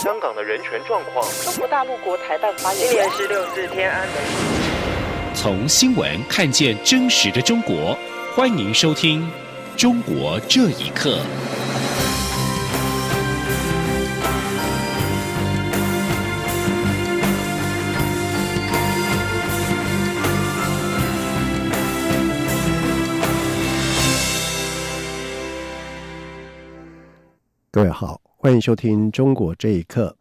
香港的人权状况。中国大陆国台办发言今年十六四天安门。从新闻看见真实的中国，欢迎收听《中国这一刻》。各位好，欢迎收听《中国这一刻》。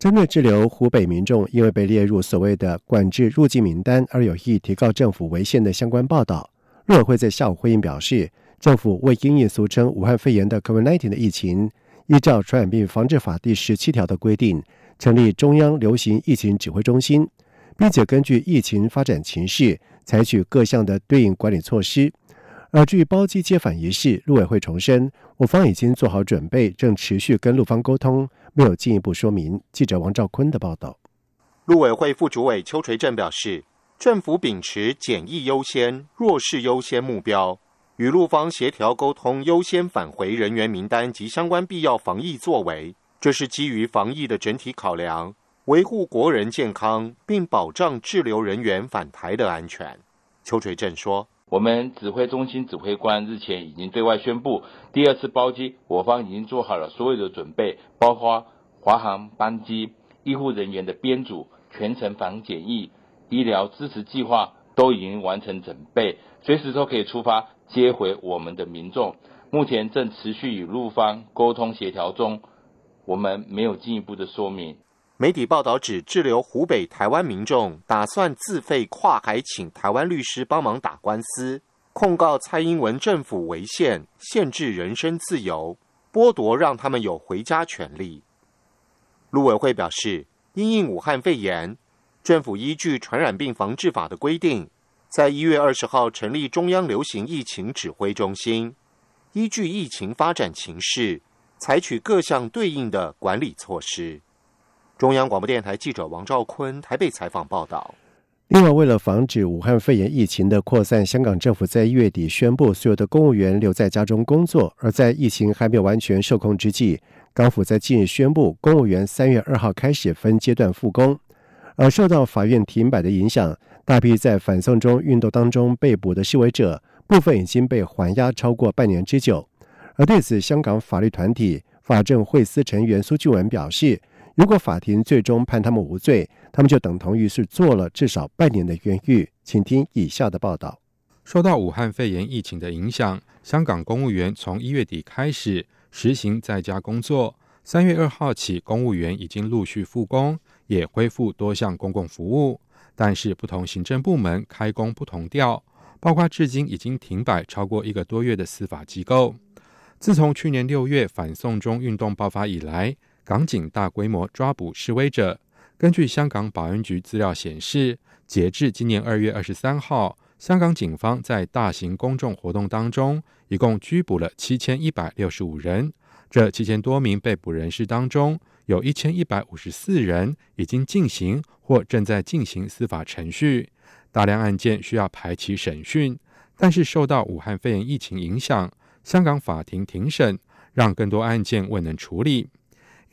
针对滞留湖北民众因为被列入所谓的管制入境名单而有意提告政府违宪的相关报道，陆委会在下午会议表示，政府为因应俗称武汉肺炎的 COVID-19 的疫情，依照《传染病防治法》第十七条的规定，成立中央流行疫情指挥中心，并且根据疫情发展情势，采取各项的对应管理措施。而至于包机接返一事，陆委会重申，我方已经做好准备，正持续跟陆方沟通，没有进一步说明。记者王兆坤的报道。陆委会副主委邱垂正表示，政府秉持检疫优先、弱势优先目标，与陆方协调沟通，优先返回人员名单及相关必要防疫作为，这是基于防疫的整体考量，维护国人健康，并保障滞留人员返台的安全。邱垂正说。我们指挥中心指挥官日前已经对外宣布，第二次包机，我方已经做好了所有的准备，包括华航班机、医护人员的编组、全程防检疫、医疗支持计划都已经完成准备，随时都可以出发接回我们的民众。目前正持续与陆方沟通协调中，我们没有进一步的说明。媒体报道指，滞留湖北台湾民众打算自费跨海请台湾律师帮忙打官司，控告蔡英文政府违宪、限制人身自由、剥夺让他们有回家权利。陆委会表示，因应武汉肺炎，政府依据《传染病防治法》的规定，在一月二十号成立中央流行疫情指挥中心，依据疫情发展情势，采取各项对应的管理措施。中央广播电台记者王兆坤台北采访报道。另外，为了防止武汉肺炎疫情的扩散，香港政府在一月底宣布，所有的公务员留在家中工作。而在疫情还没有完全受控之际，港府在近日宣布，公务员三月二号开始分阶段复工。而受到法院停摆的影响，大批在反送中运动当中被捕的示威者，部分已经被还押超过半年之久。而对此，香港法律团体法政会司成员苏俊文表示。如果法庭最终判他们无罪，他们就等同于是做了至少半年的冤狱。请听以下的报道：受到武汉肺炎疫情的影响，香港公务员从一月底开始实行在家工作。三月二号起，公务员已经陆续复工，也恢复多项公共服务。但是，不同行政部门开工不同调，包括至今已经停摆超过一个多月的司法机构。自从去年六月反送中运动爆发以来，港警大规模抓捕示威者。根据香港保安局资料显示，截至今年二月二十三号，香港警方在大型公众活动当中，一共拘捕了七千一百六十五人。这七千多名被捕人士当中，有一千一百五十四人已经进行或正在进行司法程序，大量案件需要排期审讯。但是受到武汉肺炎疫情影响，香港法庭庭审，让更多案件未能处理。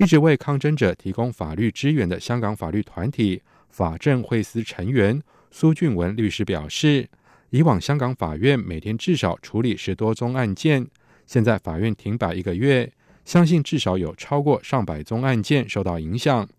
一直为抗争者提供法律支援的香港法律团体法政会司成员苏俊文律师表示，以往香港法院每天至少处理十多宗案件，现在法院停摆一个月，相信至少有超过上百宗案件受到影响。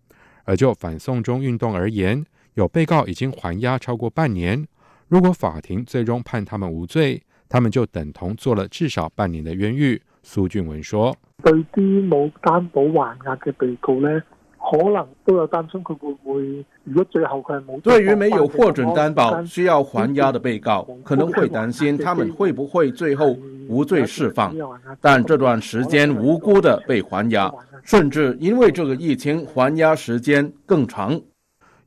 而就反送中运动而言，有被告已经还押超过半年，如果法庭最终判他们无罪，他们就等同做了至少半年的冤狱。苏俊文说。对啲冇担保还押嘅被告呢，可能都有担心佢会唔会，如果最后佢系冇对于没有获准担保需要还押的被告，可能会担心他们会不会最后无罪释放。但这段时间无辜的被还押，甚至因为这个疫情还押时间更长。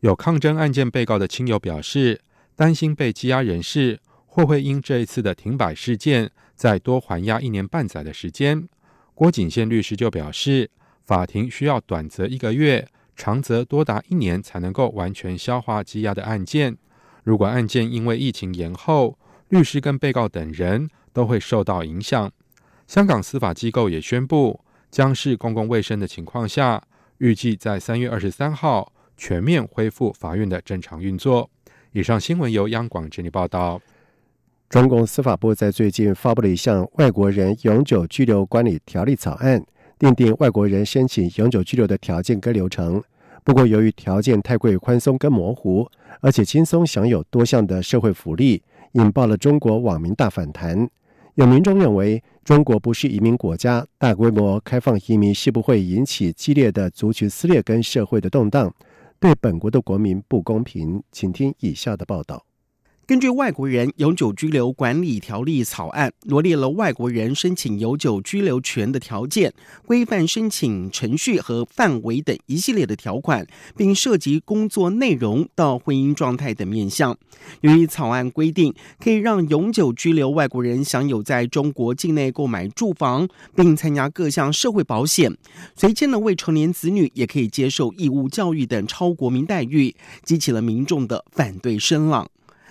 有抗争案件被告的亲友表示，担心被羁押人士或会因这一次的停摆事件再多还押一年半载的时间。郭景宪律师就表示，法庭需要短则一个月，长则多达一年才能够完全消化积压的案件。如果案件因为疫情延后，律师跟被告等人都会受到影响。香港司法机构也宣布，将是公共卫生的情况下，预计在三月二十三号全面恢复法院的正常运作。以上新闻由央广整理报道。中共司法部在最近发布了一项外国人永久居留管理条例草案，订定外国人申请永久居留的条件跟流程。不过，由于条件太过宽松跟模糊，而且轻松享有多项的社会福利，引爆了中国网民大反弹。有民众认为，中国不是移民国家，大规模开放移民是不会引起激烈的族群撕裂跟社会的动荡，对本国的国民不公平。请听以下的报道。根据外国人永久居留管理条例草案，罗列了外国人申请永久居留权的条件、规范申请程序和范围等一系列的条款，并涉及工作内容到婚姻状态等面向。由于草案规定可以让永久居留外国人享有在中国境内购买住房，并参加各项社会保险，随迁的未成年子女也可以接受义务教育等超国民待遇，激起了民众的反对声浪。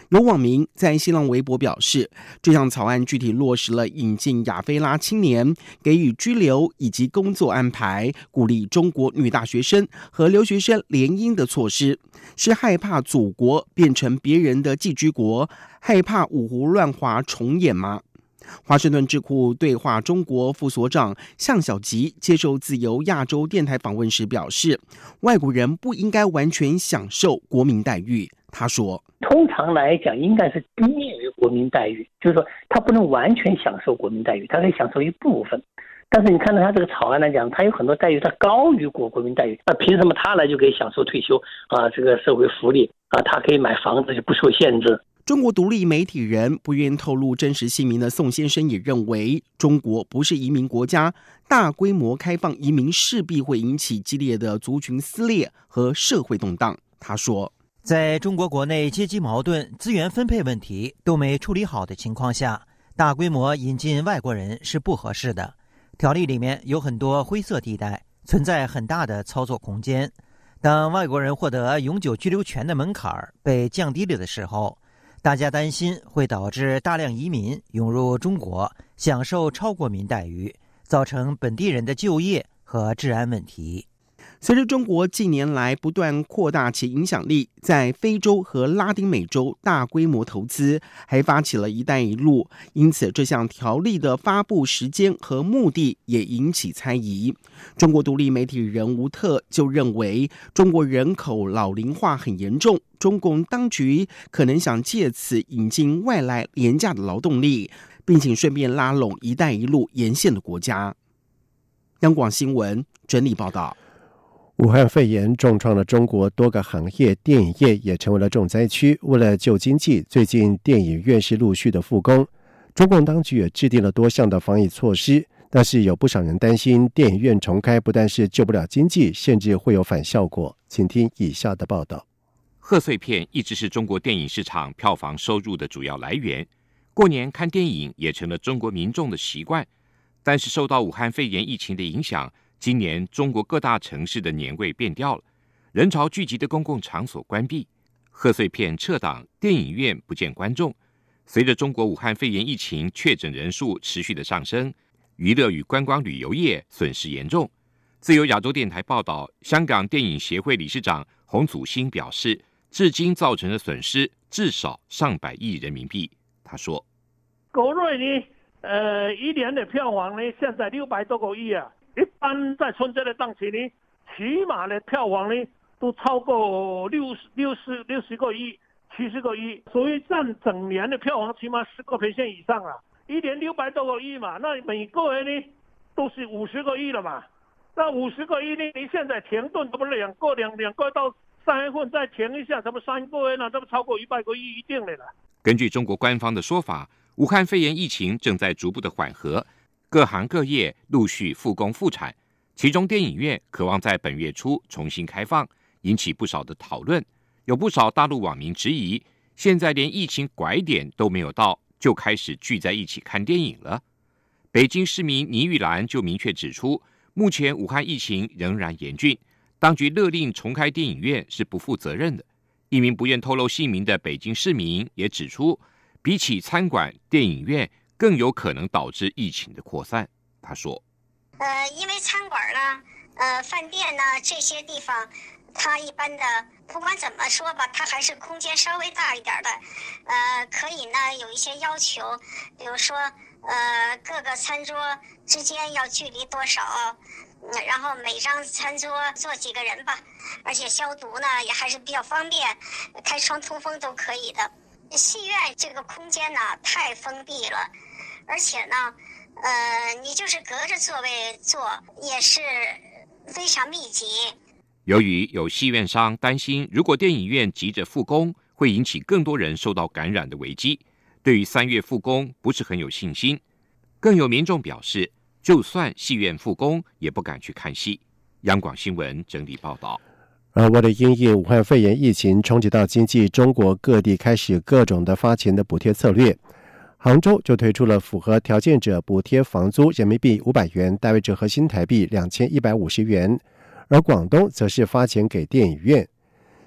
有网民在新浪微博表示，这项草案具体落实了引进亚非拉青年、给予居留以及工作安排、鼓励中国女大学生和留学生联姻的措施，是害怕祖国变成别人的寄居国，害怕五胡乱华重演吗？华盛顿智库对话中国副所长向小吉接受自由亚洲电台访问时表示，外国人不应该完全享受国民待遇。他说。通常来讲，应该是低于国民待遇，就是说他不能完全享受国民待遇，他可以享受一部分。但是你看到他这个草案来讲，他有很多待遇，他高于国国民待遇，那凭什么他来就可以享受退休啊？这个社会福利啊，他可以买房子就不受限制。中国独立媒体人不愿透露真实姓名的宋先生也认为，中国不是移民国家，大规模开放移民势必会引起激烈的族群撕裂和社会动荡。他说。在中国国内阶级矛盾、资源分配问题都没处理好的情况下，大规模引进外国人是不合适的。条例里面有很多灰色地带，存在很大的操作空间。当外国人获得永久居留权的门槛被降低了的时候，大家担心会导致大量移民涌入中国，享受超国民待遇，造成本地人的就业和治安问题。随着中国近年来不断扩大其影响力，在非洲和拉丁美洲大规模投资，还发起了一带一路，因此这项条例的发布时间和目的也引起猜疑。中国独立媒体人吴特就认为，中国人口老龄化很严重，中共当局可能想借此引进外来廉价的劳动力，并且顺便拉拢“一带一路”沿线的国家。央广新闻整理报道。武汉肺炎重创了中国多个行业，电影业也成为了重灾区。为了救经济，最近电影院是陆续的复工。中共当局也制定了多项的防疫措施，但是有不少人担心，电影院重开不但是救不了经济，甚至会有反效果。请听以下的报道：贺岁片一直是中国电影市场票房收入的主要来源，过年看电影也成了中国民众的习惯。但是受到武汉肺炎疫情的影响。今年中国各大城市的年味变掉了，人潮聚集的公共场所关闭，贺岁片撤档，电影院不见观众。随着中国武汉肺炎疫情确诊人数持续的上升，娱乐与观光旅游业损失严重。自由亚洲电台报道，香港电影协会理事长洪祖兴表示，至今造成的损失至少上百亿人民币。他说：“国内呢，呃，一年的票房呢，现在六百多个亿啊。”一般在春节的档期呢，起码的票房呢都超过六十六十六十个亿、七十个亿，所以占整年的票房起码十个 percent 以上了。一年六百多个亿嘛，那每个月呢都是五十个亿了嘛。那五十个亿呢，你现在停顿，这不两个两两个到三月份再停一下，这不三个月呢，这不超过一百个亿一定的了。根据中国官方的说法，武汉肺炎疫情正在逐步的缓和。各行各业陆续复工复产，其中电影院渴望在本月初重新开放，引起不少的讨论。有不少大陆网民质疑，现在连疫情拐点都没有到，就开始聚在一起看电影了。北京市民倪玉兰就明确指出，目前武汉疫情仍然严峻，当局勒令重开电影院是不负责任的。一名不愿透露姓名的北京市民也指出，比起餐馆，电影院。更有可能导致疫情的扩散。他说：“呃，因为餐馆呢，呃，饭店呢这些地方，它一般的不管怎么说吧，它还是空间稍微大一点的，呃，可以呢有一些要求，比如说呃各个餐桌之间要距离多少，然后每张餐桌坐几个人吧，而且消毒呢也还是比较方便，开窗通风都可以的。戏院这个空间呢太封闭了，而且呢，呃，你就是隔着座位坐也是。非常密集。由于有戏院商担心，如果电影院急着复工，会引起更多人受到感染的危机，对于三月复工不是很有信心。更有民众表示，就算戏院复工，也不敢去看戏。央广新闻整理报道。而为了因应武汉肺炎疫情冲击到经济，中国各地开始各种的发钱的补贴策略。杭州就推出了符合条件者补贴房租人民币五百元，大约折合新台币两千一百五十元。而广东则是发钱给电影院。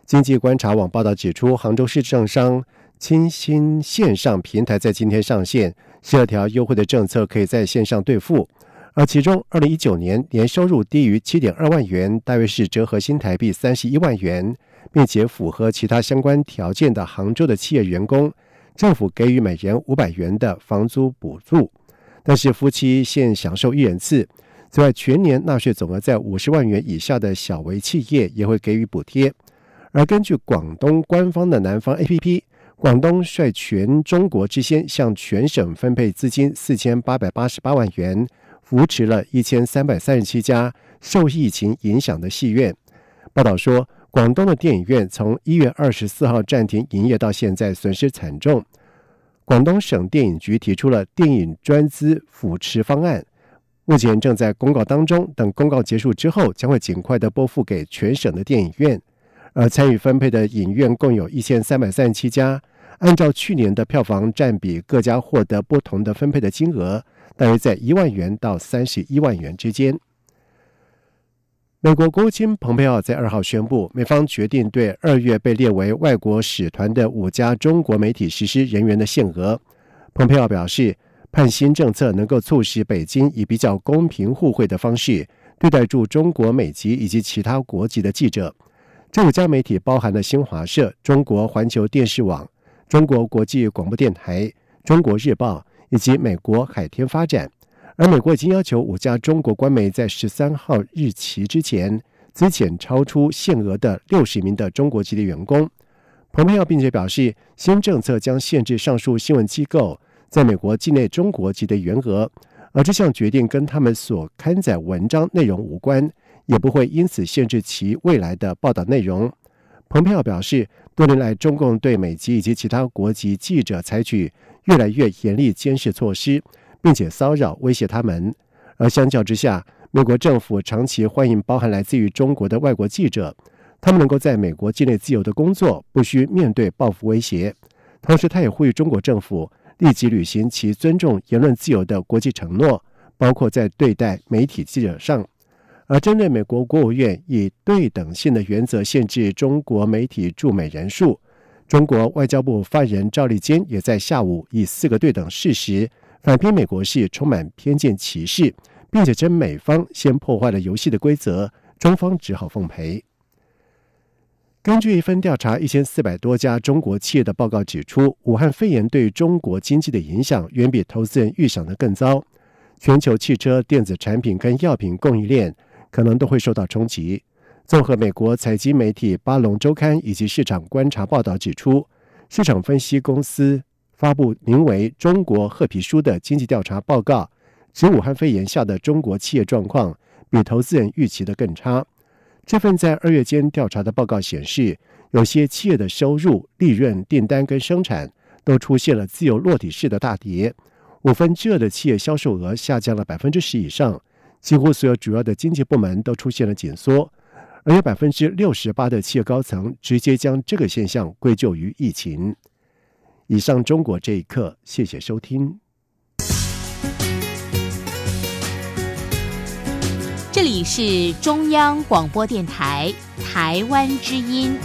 经济观察网报道指出，杭州市政商清新线上平台在今天上线，这条优惠的政策可以在线上兑付。而其中，二零一九年年收入低于七点二万元，大约是折合新台币三十一万元，并且符合其他相关条件的杭州的企业员工。政府给予每人五百元的房租补助，但是夫妻现享受一人次。此外，全年纳税总额在五十万元以下的小微企业也会给予补贴。而根据广东官方的南方 A P P，广东率全中国之先向全省分配资金四千八百八十八万元，扶持了一千三百三十七家受疫情影响的戏院。报道说。广东的电影院从一月二十四号暂停营业到现在，损失惨重。广东省电影局提出了电影专资扶持方案，目前正在公告当中。等公告结束之后，将会尽快的拨付给全省的电影院。而参与分配的影院共有一千三百三十七家，按照去年的票房占比，各家获得不同的分配的金额，大约在一万元到三十一万元之间。美国国务卿蓬佩奥在二号宣布，美方决定对二月被列为外国使团的五家中国媒体实施人员的限额。蓬佩奥表示，判新政策能够促使北京以比较公平互惠的方式对待驻中国美籍以及其他国籍的记者。这五家媒体包含了新华社、中国环球电视网、中国国际广播电台、中国日报以及美国海天发展。而美国已经要求五家中国官媒在十三号日期之前资遣超出限额的六十名的中国籍的员工。蓬佩奥并且表示，新政策将限制上述新闻机构在美国境内中国籍的员额，而这项决定跟他们所刊载文章内容无关，也不会因此限制其未来的报道内容。蓬佩奥表示，多年来中共对美籍以及其他国籍记者采取越来越严厉监视措施。并且骚扰威胁他们，而相较之下，美国政府长期欢迎包含来自于中国的外国记者，他们能够在美国境内自由的工作，不需面对报复威胁。同时，他也呼吁中国政府立即履行其尊重言论自由的国际承诺，包括在对待媒体记者上。而针对美国国务院以对等性的原则限制中国媒体驻美人数，中国外交部发言人赵立坚也在下午以四个对等事实。反批美国是充满偏见歧视，并且称美方先破坏了游戏的规则，中方只好奉陪。根据一份调查一千四百多家中国企业的报告指出，武汉肺炎对中国经济的影响远比投资人预想的更糟，全球汽车、电子产品跟药品供应链可能都会受到冲击。综合美国财经媒体《巴龙周刊》以及市场观察报道指出，市场分析公司。发布名为《中国褐皮书》的经济调查报告，指武汉肺炎下的中国企业状况比投资人预期的更差。这份在二月间调查的报告显示，有些企业的收入、利润、订单跟生产都出现了自由落体式的大跌。五分之二的企业销售额下降了百分之十以上，几乎所有主要的经济部门都出现了紧缩，而有百分之六十八的企业高层直接将这个现象归咎于疫情。以上中国这一刻，谢谢收听。这里是中央广播电台台湾之音。